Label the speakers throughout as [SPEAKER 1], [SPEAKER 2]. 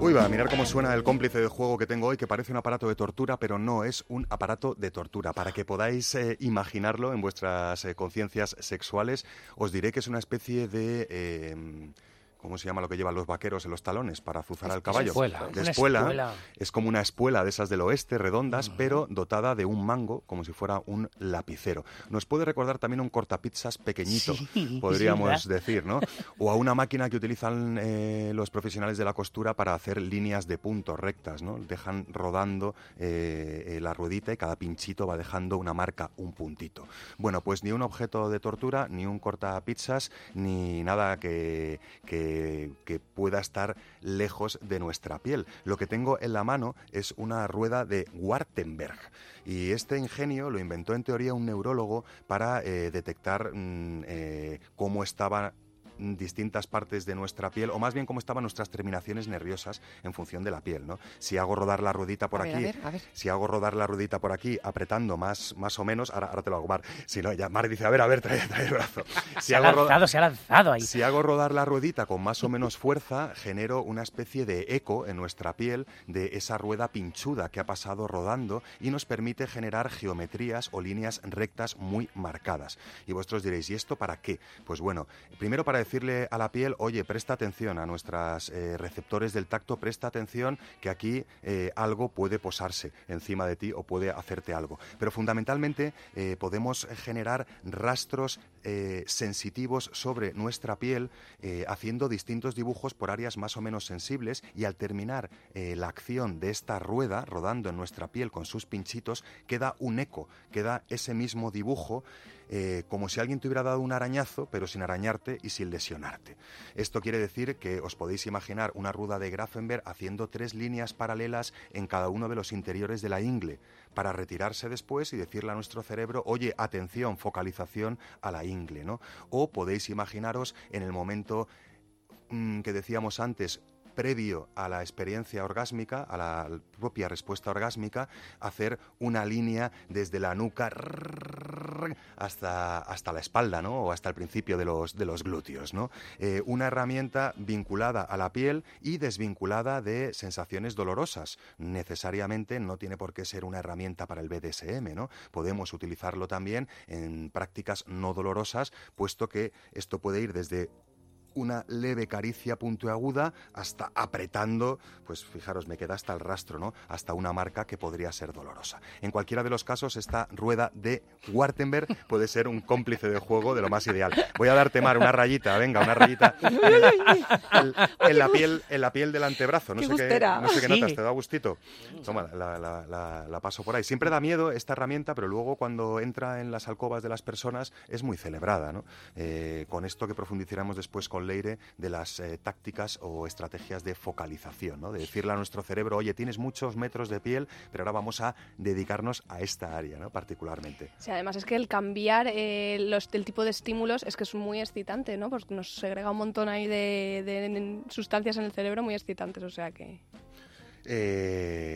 [SPEAKER 1] Uy, va, a mirar cómo suena el cómplice de juego que tengo hoy, que parece un aparato de tortura, pero no es un aparato de tortura. Para que podáis eh, imaginarlo en vuestras eh, conciencias sexuales, os diré que es una especie de... Eh, ¿Cómo se llama lo que llevan los vaqueros en los talones para azuzar al caballo?
[SPEAKER 2] Espuela.
[SPEAKER 1] De
[SPEAKER 2] Una
[SPEAKER 1] espuela.
[SPEAKER 2] espuela.
[SPEAKER 1] Es como una espuela de esas del oeste, redondas, pero dotada de un mango, como si fuera un lapicero. Nos puede recordar también un cortapizzas pequeñito,
[SPEAKER 2] Sí,
[SPEAKER 1] podríamos
[SPEAKER 2] ¿verdad?
[SPEAKER 1] decir, ¿no? O a una máquina que utilizan eh, los profesionales de la costura para hacer líneas de puntos rectas, ¿no? Dejan rodando eh, eh, la ruedita y cada pinchito va dejando una marca, un puntito. Bueno, pues ni un objeto de tortura, ni un cortapizzas, ni nada que, que, que pueda estar lejos de nuestra piel. Lo que tengo en la mano es una rueda de Wartenberg. Y este ingenio lo inventó en teoría un neurólogo para eh, detectar mm, eh, cómo estaba distintas partes de nuestra piel, o más bien cómo estaban nuestras terminaciones nerviosas en función de la piel, ¿no? Si hago rodar la ruedita por
[SPEAKER 3] A ver,
[SPEAKER 1] aquí,
[SPEAKER 3] a ver, a ver.
[SPEAKER 1] si hago rodar la ruedita por aquí, apretando más, más o menos, ahora, ahora te lo hago, Mar. Si no, ya Mar dice, a ver, a ver, trae, trae el brazo. Si
[SPEAKER 2] Se ha
[SPEAKER 1] hago
[SPEAKER 2] lanzado, se ha lanzado ahí.
[SPEAKER 1] si hago rodar la ruedita con más o menos fuerza, genero una especie de eco en nuestra piel de esa rueda pinchuda que ha pasado rodando y nos permite generar geometrías o líneas rectas muy marcadas. Y vosotros diréis, ¿y esto para qué? Pues bueno, primero para decirle a la piel, oye, presta atención a nuestros receptores del tacto, presta atención que aquí eh, algo puede posarse encima de ti o puede hacerte algo. Pero fundamentalmente eh, podemos generar rastros eh, sensitivos sobre nuestra piel eh, haciendo distintos dibujos por áreas más o menos sensibles y al terminar eh, la acción de esta rueda rodando en nuestra piel con sus pinchitos queda un eco, queda ese mismo dibujo eh, como si alguien te hubiera dado un arañazo, pero sin arañarte y sin lesionarte. Esto quiere decir que os podéis imaginar una rueda de Grafenberg haciendo tres líneas paralelas en cada uno de los interiores de la ingle, para retirarse después y decirle a nuestro cerebro, oye, atención, focalización a la ingle, ¿no? O podéis imaginaros en el momento mm, que decíamos antes, previo a la experiencia orgásmica, a la propia respuesta orgásmica, hacer una línea desde la nuca hasta, hasta la espalda, ¿no? O hasta el principio de los, de los glúteos, ¿no? Eh, una herramienta vinculada a la piel y desvinculada de sensaciones dolorosas. Necesariamente no tiene por qué ser una herramienta para el BDSM, ¿no? Podemos utilizarlo también en prácticas no dolorosas, puesto que esto puede ir desde una leve caricia puntiaguda hasta apretando, pues fijaros, me queda hasta el rastro, ¿no? Hasta una marca que podría ser dolorosa. En cualquiera de los casos, esta rueda de Wartenberg puede ser un cómplice de juego de lo más ideal. Voy a darte, Mar, una rayita, venga, una rayita en, el- en- en la, piel, en la piel del antebrazo. No
[SPEAKER 3] Qué
[SPEAKER 1] sé qué, no sé qué notas, ¿te da gustito? Toma, la, la- la- la paso por ahí. Siempre da miedo esta herramienta, pero luego cuando entra en las alcobas de las personas es muy celebrada, ¿no? Eh, con esto que profundizaremos después con Leire de las eh, tácticas o estrategias de focalización, ¿no? De decirle a nuestro cerebro, oye, tienes muchos metros de piel, pero ahora vamos a dedicarnos a esta área, ¿no? Particularmente.
[SPEAKER 3] Sí, además es que el cambiar eh, los, el tipo de estímulos es que es muy excitante, ¿no? Porque nos segrega un montón ahí de, de sustancias en el cerebro muy excitantes, o sea que...
[SPEAKER 1] Eh,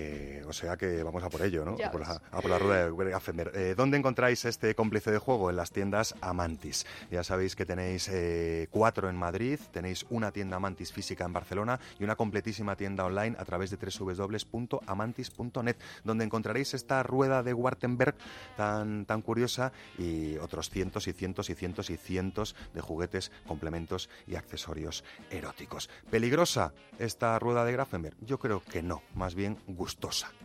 [SPEAKER 1] o sea que vamos a por ello, ¿no? A por, la,
[SPEAKER 3] ves.
[SPEAKER 1] a por la rueda de Grafenberg. Eh, ¿Dónde encontráis este cómplice de juego? En las tiendas Amantis. Ya sabéis que tenéis eh, cuatro en Madrid, tenéis una tienda Amantis física en Barcelona y una completísima tienda online a través de www.amantis.net, donde encontraréis esta rueda de Wartenberg tan, tan curiosa y otros cientos y cientos y cientos y cientos de juguetes, complementos y accesorios eróticos. ¿Peligrosa esta rueda de Grafenberg? Yo creo que no, más bien gustosa.